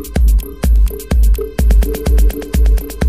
Thank you.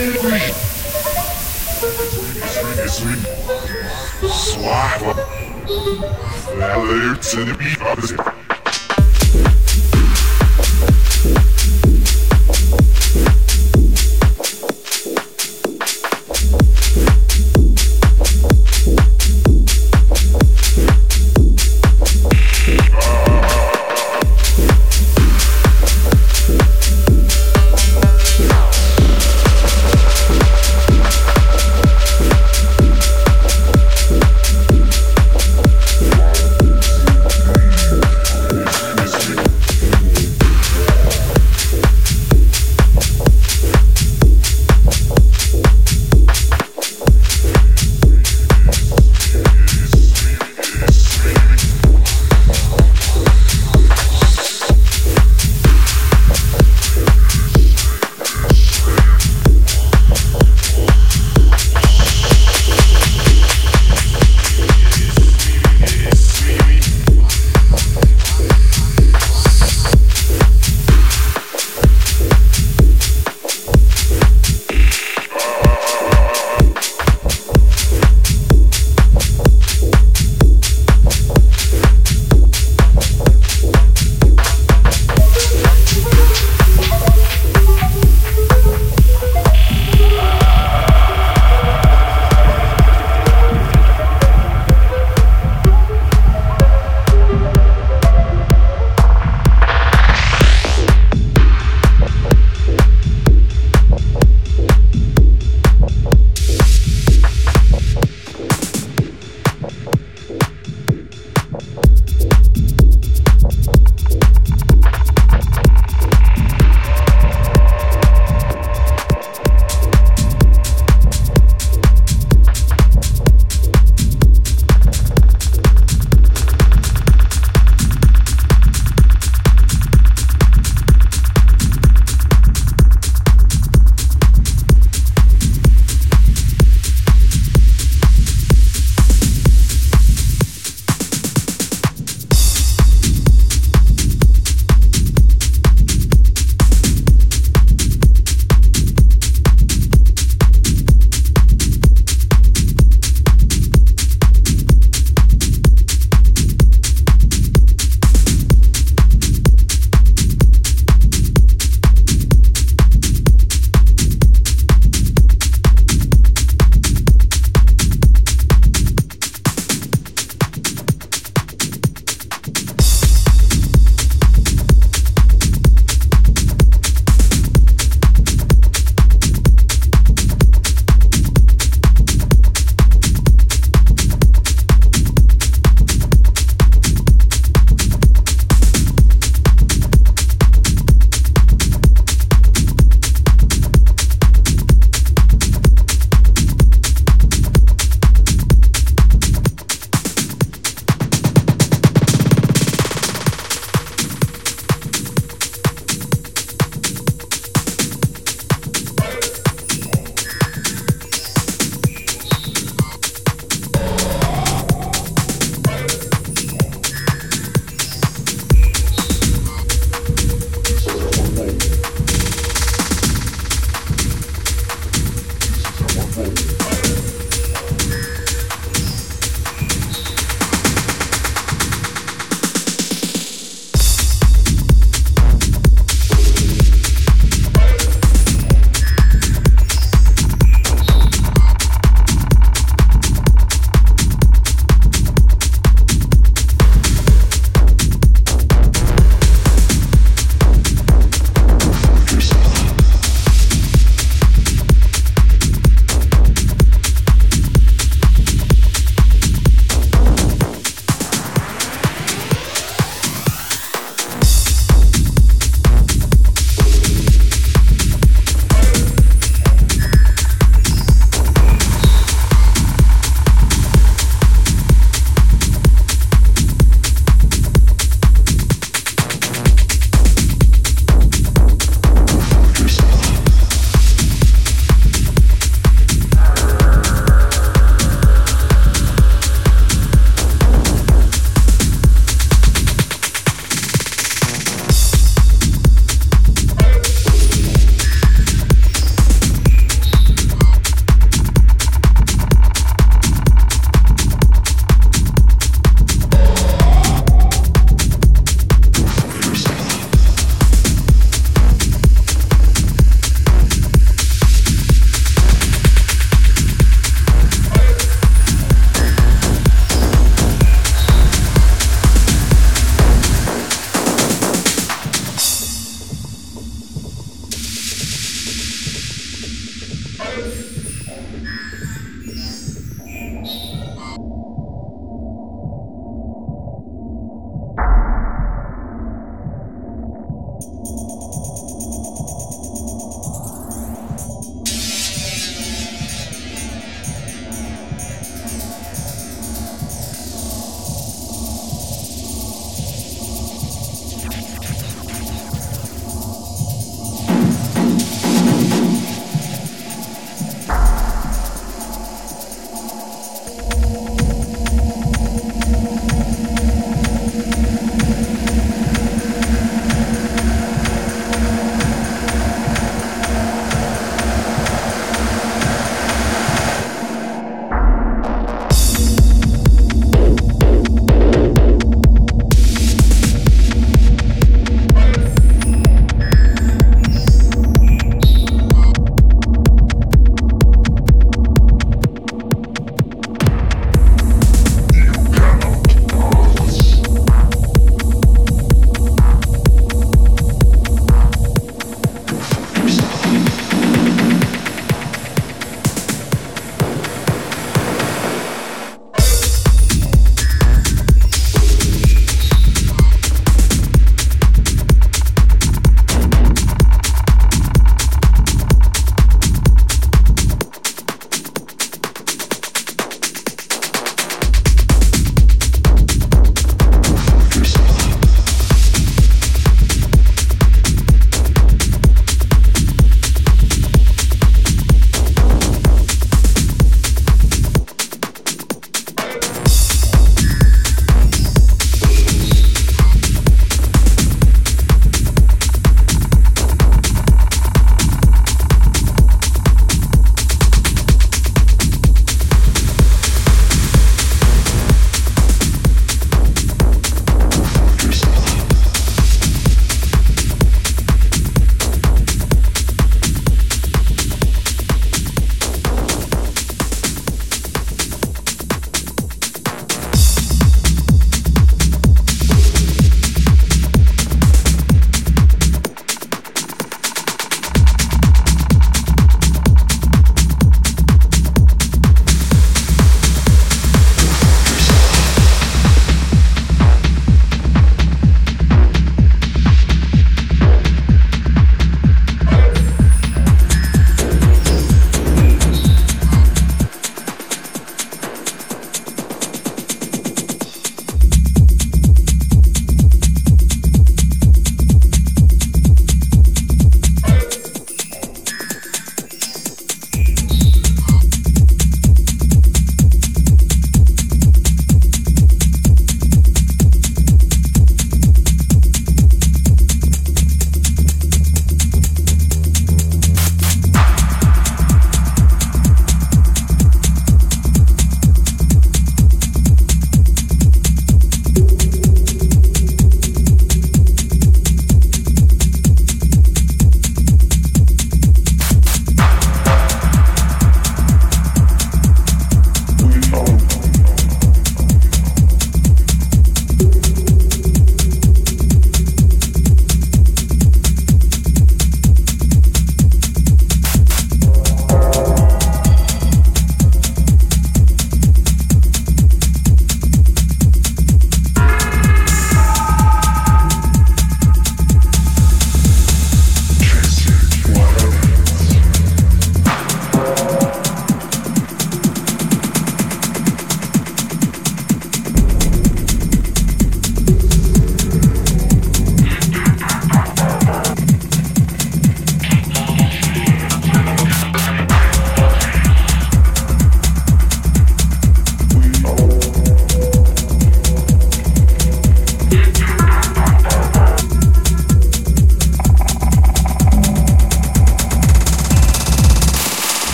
angry. Swing, swing, swing. Slide. Now, the.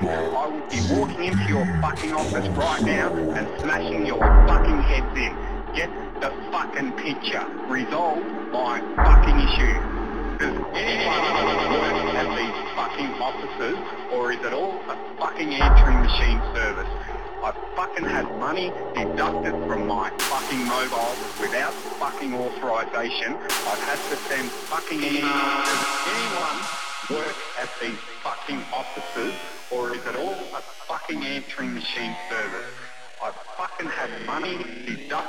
I would be walking into your fucking office right now and smashing your fucking heads in. Get the fucking picture. Resolve my fucking issue. Does anyone work at these fucking offices or is it all a fucking answering machine service? I fucking had money deducted from my fucking mobile without fucking authorization. I've had to send fucking emails to anyone Amiguita.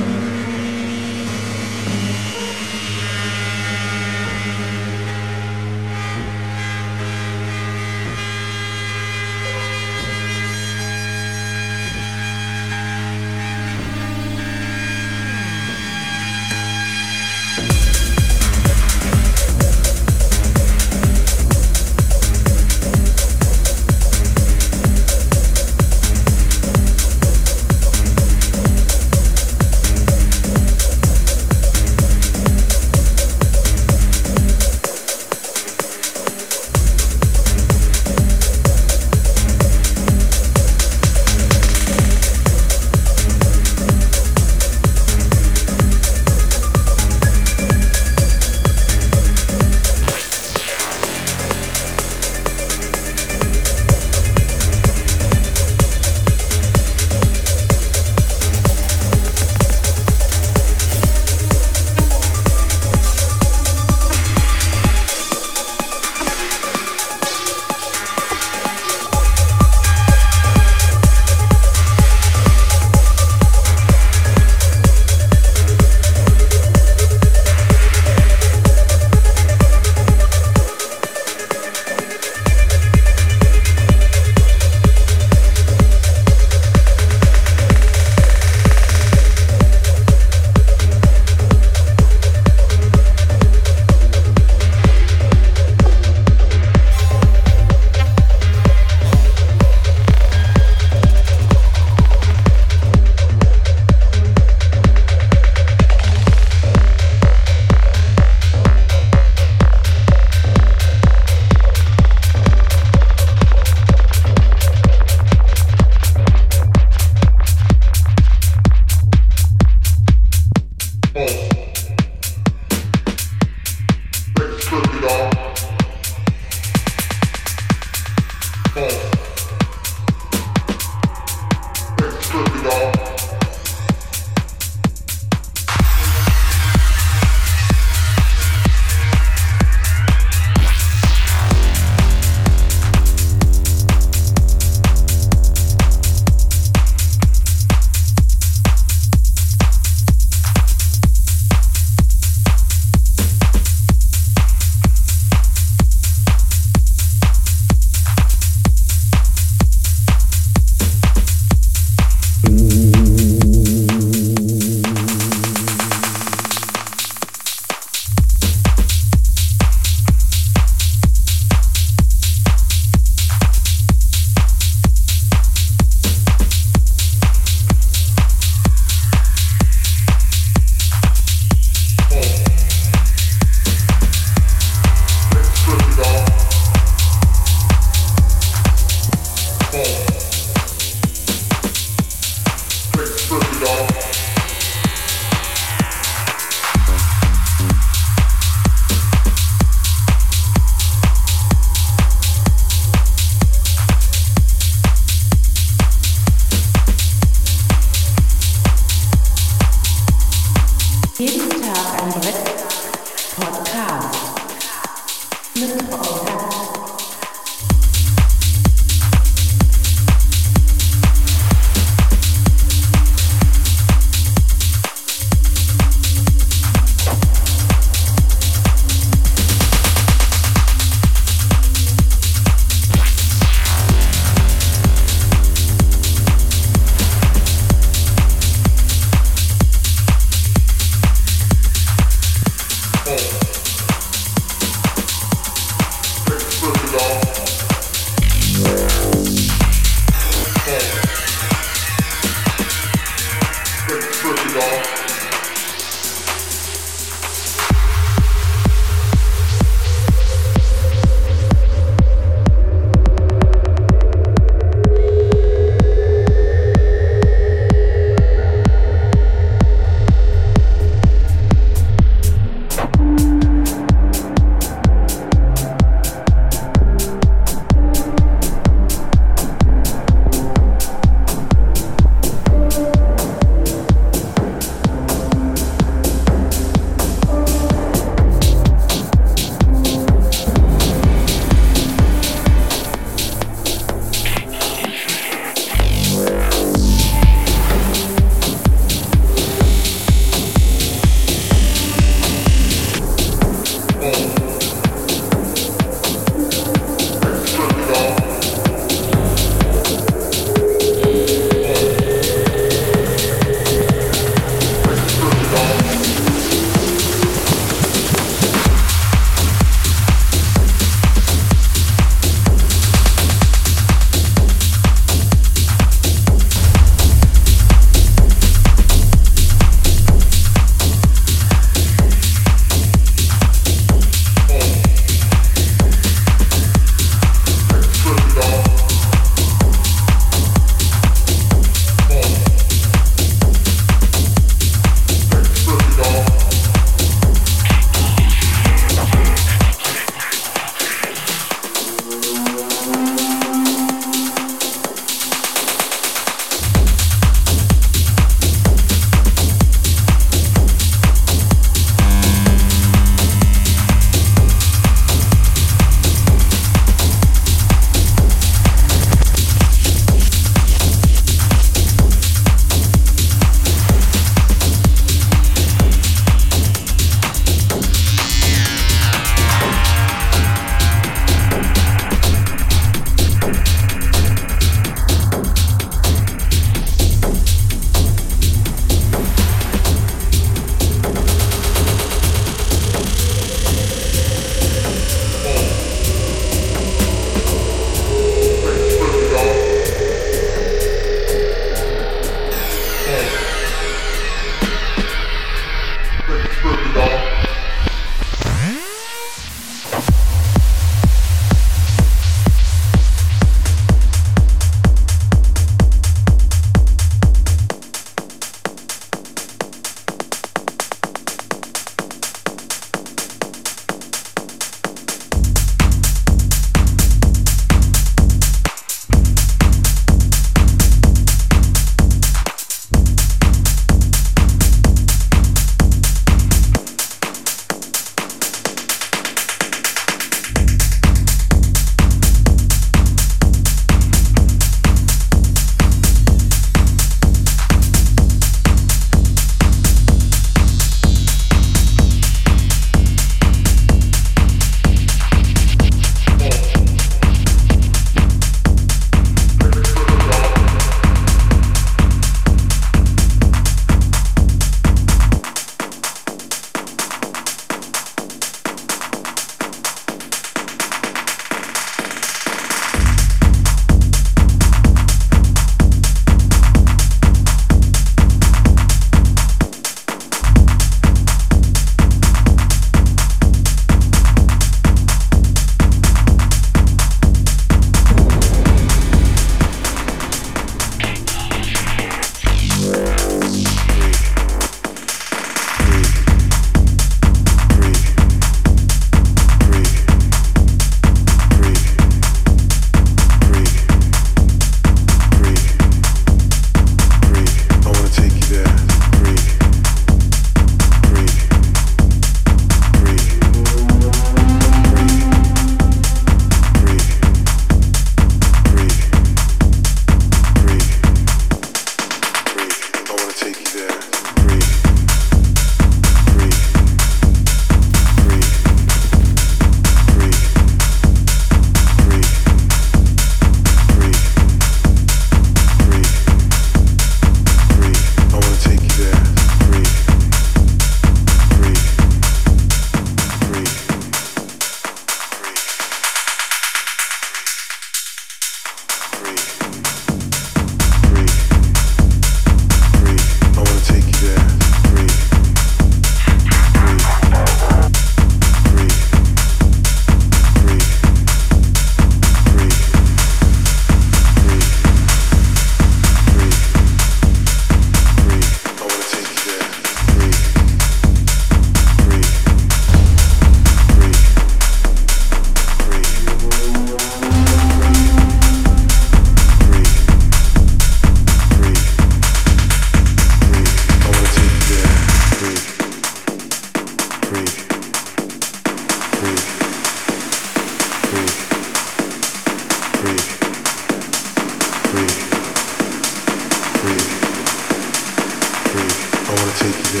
Take you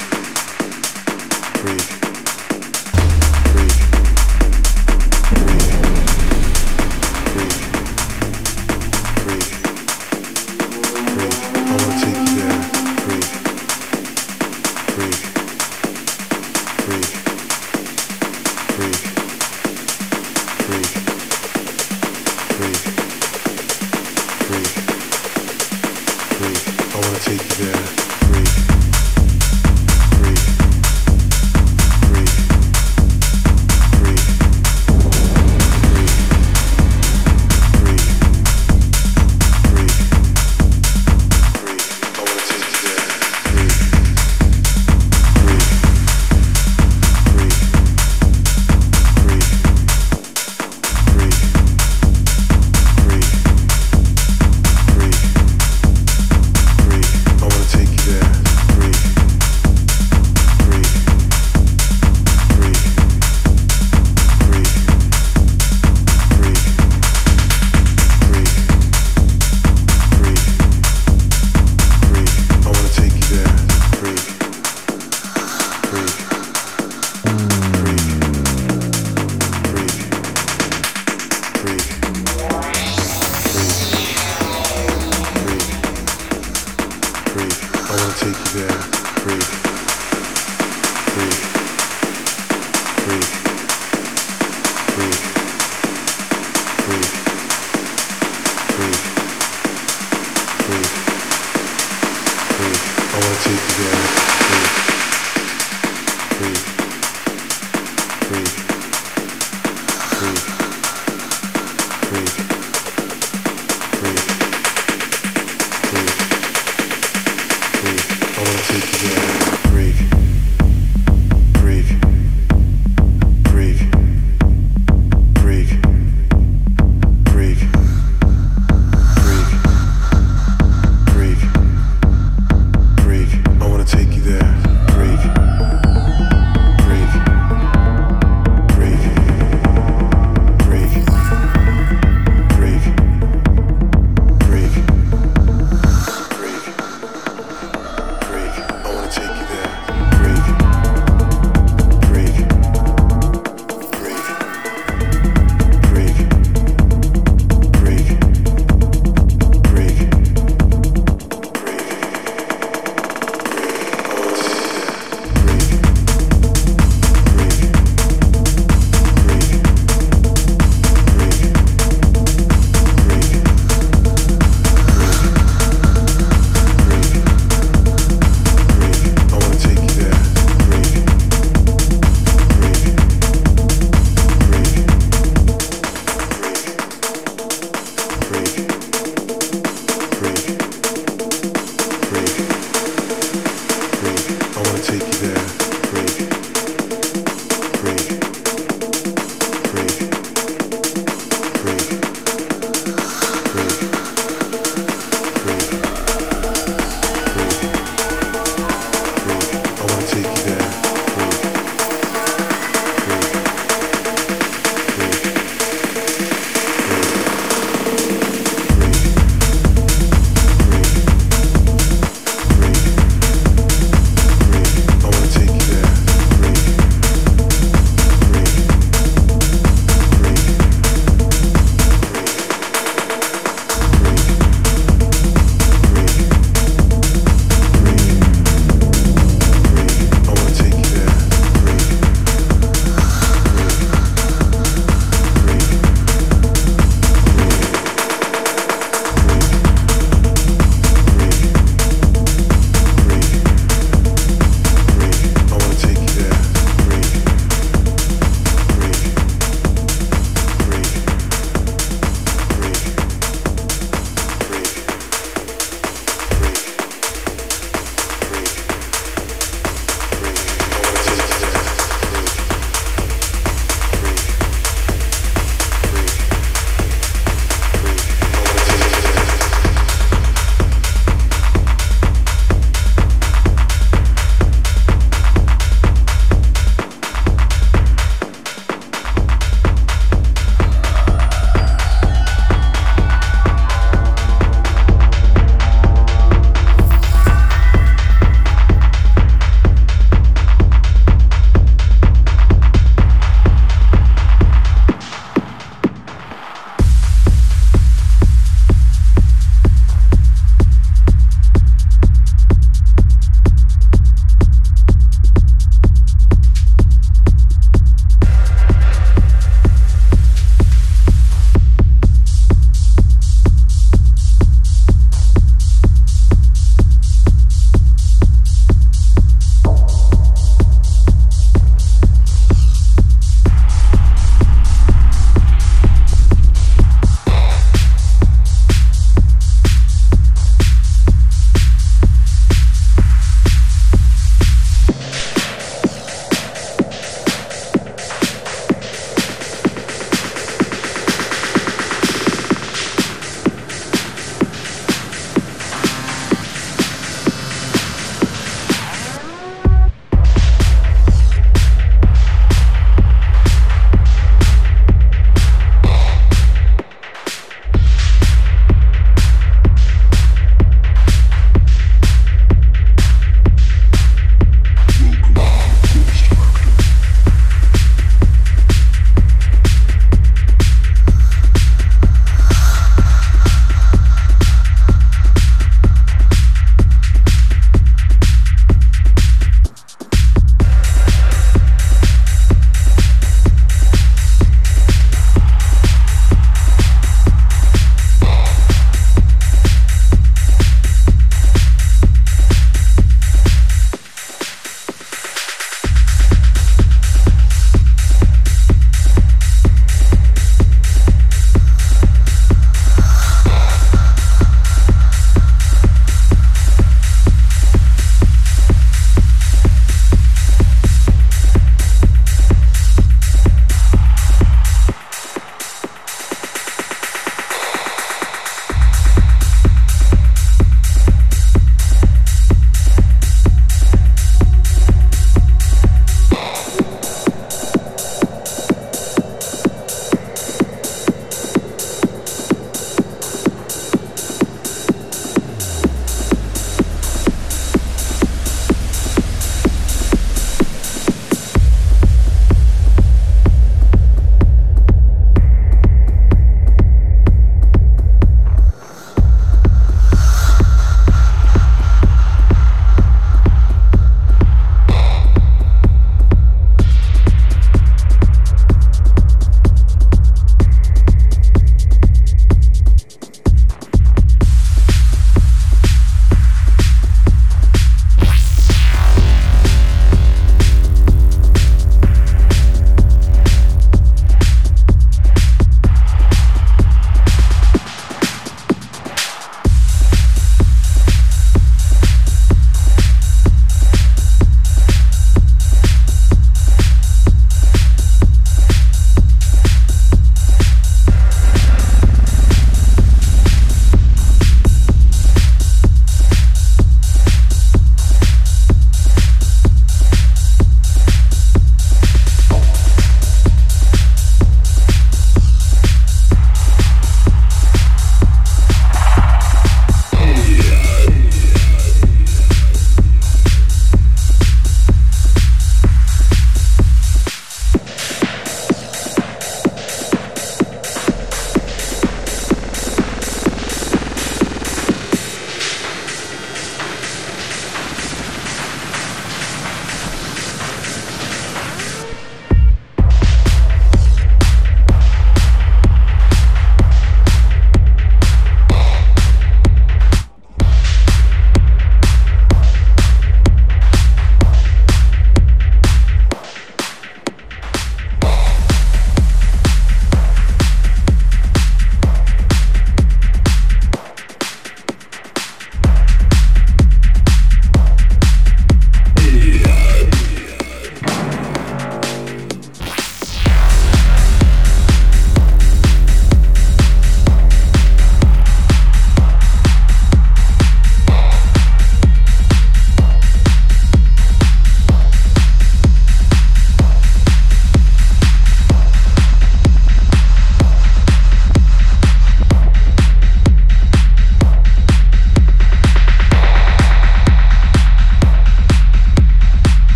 there.